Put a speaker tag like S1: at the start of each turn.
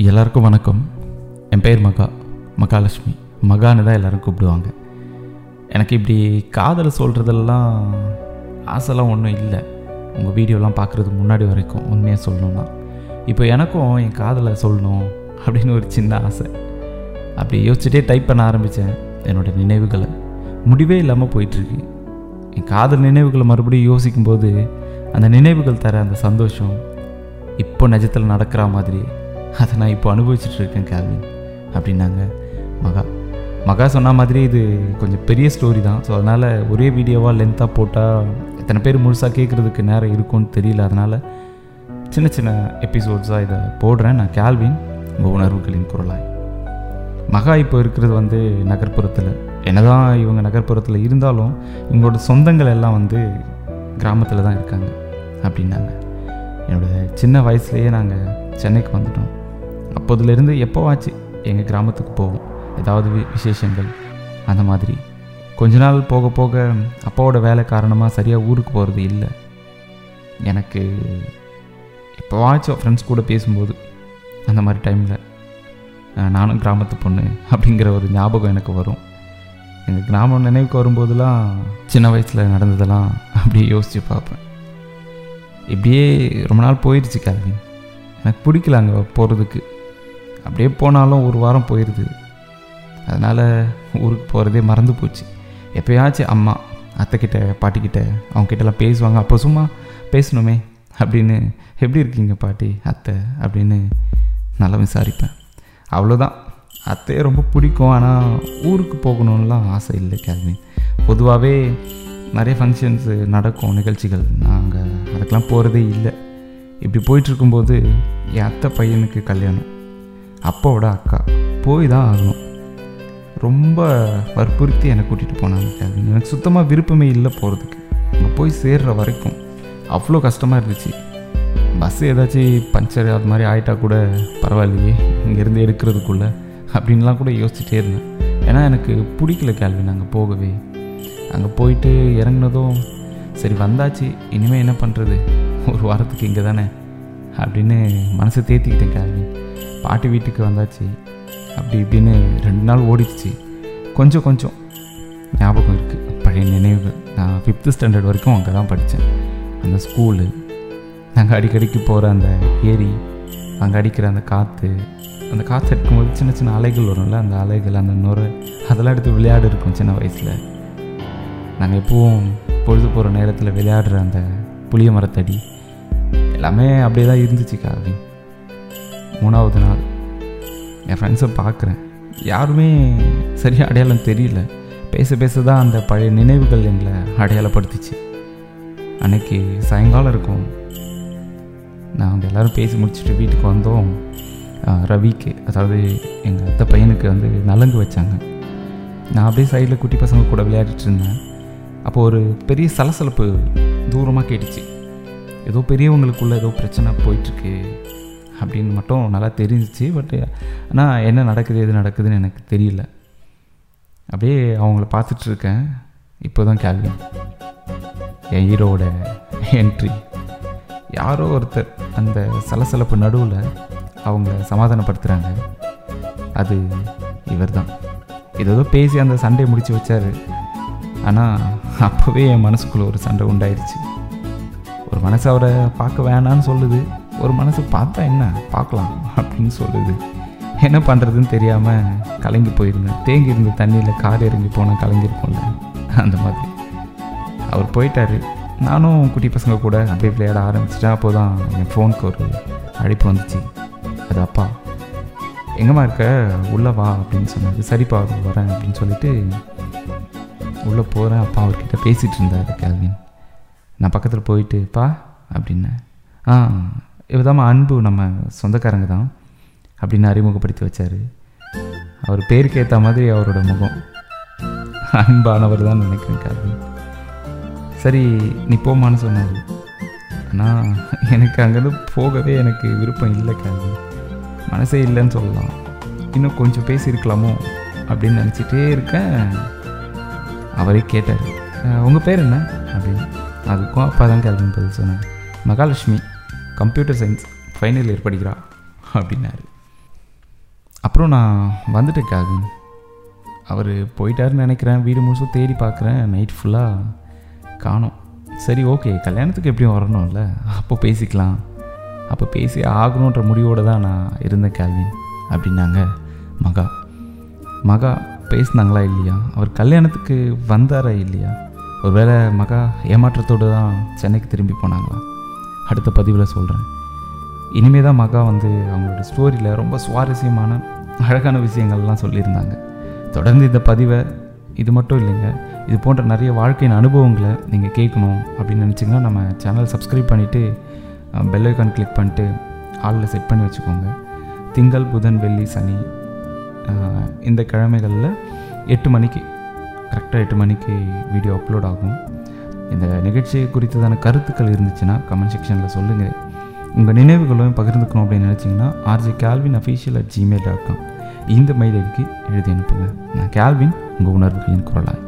S1: எல்லாருக்கும் வணக்கம். என் பேர் மகா மகாலட்சுமி. மகான்னு தான் எல்லோரும் கூப்பிடுவாங்க. எனக்கு இப்படி காதலை சொல்கிறதெல்லாம் ஆசைலாம் ஒன்றும் இல்லை. உங்கள் வீடியோலாம் பார்க்குறதுக்கு முன்னாடி வரைக்கும் உண்மையாக சொல்லணும்னா. இப்போ எனக்கும் என் காதலை சொல்லணும் அப்படின்னு ஒரு சின்ன ஆசை. அப்படி யோசிச்சுட்டே டைப் பண்ண ஆரம்பித்தேன் என்னோடய நினைவுகளை. முடிவே இல்லாமல் போயிட்டுருக்கு. என் காதல் நினைவுகளை மறுபடியும் யோசிக்கும்போது அந்த நினைவுகள் தர அந்த சந்தோஷம் இப்போ நிஜத்தில் நடக்கிற மாதிரி அதை நான் இப்போ அனுபவிச்சுட்டு இருக்கேன் கேள்வின் அப்படின்னாங்க. மகா. மகா சொன்ன மாதிரி இது கொஞ்சம் பெரிய ஸ்டோரி தான். ஸோ அதனால் ஒரே வீடியோவாக லென்த்தாக போட்டால் எத்தனை பேர் முழுசாக கேட்குறதுக்கு நேரம் இருக்கும்னு தெரியல. அதனால் சின்ன சின்ன எபிசோட்ஸாக இதை போடுறேன் நான் கேள்வின் உங்கள் உணர்வுகளின் குரலாய். மகா இப்போ இருக்கிறது வந்து நகர்ப்புறத்தில். என்னதான் இவங்க நகர்ப்புறத்தில் இருந்தாலும் இவங்களோட சொந்தங்கள் எல்லாம் வந்து கிராமத்தில் தான் இருக்காங்க. அப்படின்னாங்க. என்னோடய சின்ன வயசுலேயே நாங்கள் சென்னைக்கு வந்துட்டோம். அப்போதுலேருந்து எப்போவாச்சு எங்கள் கிராமத்துக்கு போவோம்? ஏதாவது விசேஷங்கள்? அந்த மாதிரி. கொஞ்ச நாள் போக போக அப்பாவோட வேலை காரணமாக சரியாக ஊருக்கு போகிறது இல்லை. எனக்கு எப்போவாச்சும் ஃப்ரெண்ட்ஸ் கூட பேசும்போது அந்த மாதிரி டைமில் நானும் கிராமத்து பொண்ணு அப்படிங்கிற ஒரு ஞாபகம் எனக்கு வரும். எங்கள் கிராமம் நினைவுக்கு வரும்போதெல்லாம் சின்ன வயசில் நடந்ததெல்லாம் அப்படியே யோசித்து பார்ப்பேன். இப்படியே ரொம்ப நாள் போயிடுச்சு கேள்வின் எனக்கு பிடிக்கல அங்கே போகிறதுக்கு அப்படியே போனாலும் ஒரு வாரம் போயிடுது அதனால் ஊருக்கு போகிறதே மறந்து போச்சு. எப்போயாச்சும் அம்மா அத்தைக்கிட்ட பாட்டிக்கிட்ட அவங்கக்கிட்டலாம் பேசுவாங்க. அப்போ சும்மா பேசணுமே அப்படின்னு எப்படி இருக்கீங்க பாட்டி அத்தை? அப்படின்னு நல்லா விசாரிப்பேன். அவ்வளோதான் அத்தையை ரொம்ப பிடிக்கும். ஆனால் ஊருக்கு போகணும்லாம் ஆசை இல்லை கேள்வின் பொதுவாகவே நிறைய ஃபங்க்ஷன்ஸு நடக்கும் நிகழ்ச்சிகள். நாங்கள் அதுக்கெலாம் போகிறதே இல்லை. இப்படி போயிட்டுருக்கும்போது என் அத்தை பையனுக்கு கல்யாணம். அப்பாவோட அக்கா. போய் தான் ஆகணும். ரொம்ப வற்புறுத்தி என்னை கூட்டிகிட்டு போனாங்க கேள்வி எனக்கு சுத்தமாக விருப்பமே இல்லை போகிறதுக்கு அங்கே போய் சேர்ற வரைக்கும். அவ்வளோ கஷ்டமாக இருந்துச்சு. பஸ் ஏதாச்சும் பஞ்சர் அது மாதிரி ஆயிட்டா கூட பரவாயில்லையே இங்கேருந்து எடுக்கிறதுக்குள்ளே அப்படின்லாம் கூட யோசிச்சுட்டே இருந்தேன். ஏன்னா எனக்கு பிடிக்கல கேள்வி நாங்கள் போகவே. அங்கே போயிட்டு இறங்குனதும் சரி வந்தாச்சு இனிமேல் என்ன பண்ணுறது ஒரு வாரத்துக்கு இங்கே தானே அப்படின்னு மனசை தேத்திக்கிட்டேன் கேள்வி பாட்டி வீட்டுக்கு வந்தாச்சு. அப்படி இப்படின்னு ரெண்டு நாள் ஓடிடுச்சு. கொஞ்சம் கொஞ்சம் ஞாபகம் இருக்குது பழைய நினைவுகள் நான் ஃபிஃப்த்து ஸ்டாண்டர்ட் வரைக்கும் அங்கே தான் படித்தேன் அந்த ஸ்கூலு நாங்கள் அடிக்கடிக்கு போகிற அந்த ஏரி அங்கே அடிக்கிற அந்த காற்று அந்த காற்று அடிக்கும்போது சின்ன சின்ன அலைகள் வரும்ல அந்த அலைகள் அந்த நுர அதெல்லாம் எடுத்து விளையாடு இருக்கும் சின்ன வயசில். நாங்கள் எப்பவும் பொழுது போகிற நேரத்தில் விளையாடுற அந்த புளிய மரத்தடி எல்லாமே அப்படியே தான் இருந்துச்சு காவி மூணாவது நாள். என் ஃப்ரெண்ட்ஸை பார்க்குறேன் யாருமே சரியாக அடையாளம் தெரியல. பேச பேச தான் அந்த பழைய நினைவுகள் எங்களை அடையாளப்படுத்திச்சு. அன்னைக்கு சாயங்காலம் இருக்கும். நாங்கள் எல்லோரும் பேசி முடிச்சுட்டு வீட்டுக்கு வந்தோம். ரவிக்கு அதாவது எங்கள் அத்தை பையனுக்கு வந்து நலங்கு வச்சாங்க. நான் அப்படியே சைடில் குட்டி பசங்க கூட விளையாடிட்டு இருந்தேன். அப்போது ஒரு பெரிய சலசலப்பு தூரமாக கேட்டுச்சு. ஏதோ பெரியவங்களுக்குள்ளே ஏதோ பிரச்சனை போயிட்டுருக்கு அப்படின்னு மட்டும் நல்லா தெரிஞ்சிச்சு பட் ஆனால் என்ன நடக்குது எது நடக்குதுன்னு எனக்கு தெரியல. அப்படியே அவங்கள பார்த்துட்ருக்கேன் இப்போ தான் கேள்வி என் ஹீரோவோட என்ட்ரி யாரோ ஒருத்தர் அந்த சலசலப்பு நடுவில் அவங்கள சமாதானப்படுத்துகிறாங்க அது இவர் தான் ஏதோ பேசி அந்த சண்டையை முடித்து வச்சார். ஆனால் அப்போவே என் மனசுக்குள்ளே ஒரு சண்டை உண்டாயிருச்சு. ஒரு மனசு அவரை பார்க்க வேணான்னு சொல்லுது. ஒரு மனசு பார்த்தா என்ன? பார்க்கலாம் அப்படின்னு சொல்லுது. என்ன பண்ணுறதுன்னு தெரியாமல் கலங்கி போயிருந்தேன். தேங்கி இருந்த தண்ணியில் கார் இறங்கி போனால் கலங்கிருக்கும்ல அந்த மாதிரி. அவர் போயிட்டாரு. நானும் குட்டி பசங்க கூட அப்படியே விளையாட ஆரம்பிச்சிட்டேன். அப்போ தான் என் ஃபோனுக்கு ஒரு அழைப்பு வந்துச்சு. அது அப்பா. எங்கம்மா இருக்க? உள்ளே வா அப்படின்னு சொன்னார். சரிப்பா வரேன் அப்படின்னு சொல்லிட்டு உள்ளே போகிறேன் அப்பா அவர்கிட்ட பேசிகிட்டு இருந்தார் கேள்வின் நான் பக்கத்தில் போயிட்டு பா அப்படின்னேன் ஆ இவதாம்மா அன்பு நம்ம சொந்தக்காரங்க தான் அப்படின்னு அறிமுகப்படுத்தி வச்சார். அவர் பேருக்கு ஏற்ற மாதிரி அவரோட முகம். அன்பானவர் தான் நினைக்கிறேன் கேள்வின் சரி நீ போமான்னு சொன்னார். ஆனால் எனக்கு அங்கேருந்து போகவே எனக்கு விருப்பம் இல்லை காது மனசே இல்லைன்னு சொல்லலாம். இன்னும் கொஞ்சம் பேசியிருக்கலாமோ அப்படின்னு நினச்சிட்டே இருக்கேன். அவரே கேட்டார். உங்கள் பேர் என்ன? அப்படின்னு. அதுக்கும் அப்பா தான் கேள்வின்னு பதில் சொன்னாங்க Mahalakshmi computer science final year படிக்கிறா அப்படின்னாரு. அப்புறம் நான் வந்துட்டேன் காவின் அவர் போயிட்டாருன்னு நினைக்கிறேன். வீடு முழுசும் தேடி பார்க்குறேன். நைட் ஃபுல்லாக காணோம். சரி ஓகே கல்யாணத்துக்கு எப்படியும் வரணும்ல. அப்போ பேசிக்கலாம். அப்போ பேசி ஆகணுன்ற முடிவோடு தான் நான் இருந்தேன் கேள்வின் அப்படின்னாங்க மகா. மகா பேசினாங்களா இல்லையா? அவர் கல்யாணத்துக்கு வந்தாரா இல்லையா? ஒருவேளை மகா ஏமாற்றத்தோடு தான் சென்னைக்கு திரும்பி போனாங்களா? அடுத்த பதிவில் சொல்கிறேன் இனிமே தான் மகா வந்து அவங்களோட ஸ்டோரியில் ரொம்ப சுவாரஸ்யமான அழகான விஷயங்கள்லாம் சொல்லியிருந்தாங்க. தொடர்ந்து இந்த பதிவை இது மட்டும் இல்லைங்க இது போன்ற நிறைய வாழ்க்கையின் அனுபவங்களை நீங்கள் கேட்கணும் அப்படின்னு நினச்சிங்கன்னா நம்ம சேனல் சப்ஸ்கிரைப் பண்ணிவிட்டு பெல் ஐக்கான் கிளிக் பண்ணிட்டு ஆளில் செட் பண்ணி வச்சுக்கோங்க. திங்கள் புதன் வெள்ளி சனி இந்த கிழமைகளில் எட்டு மணிக்கு கரெக்டாக எட்டு மணிக்கு வீடியோ அப்லோட் ஆகும். இந்த நிகழ்ச்சி குறித்ததான கருத்துக்கள் இருந்துச்சுன்னா கமெண்ட் செக்ஷனில் சொல்லுங்கள் உங்கள் நினைவுகளும் பகிர்ந்துக்கணும் அப்படின்னு நினச்சிங்கன்னா RJ Kelvin official at gmail dot com இந்த மெயில் ஐடிக்கு எழுதி அனுப்புங்க. நான் கேல்வின் உங்கள் உணர்வுகளின் குரலாய்.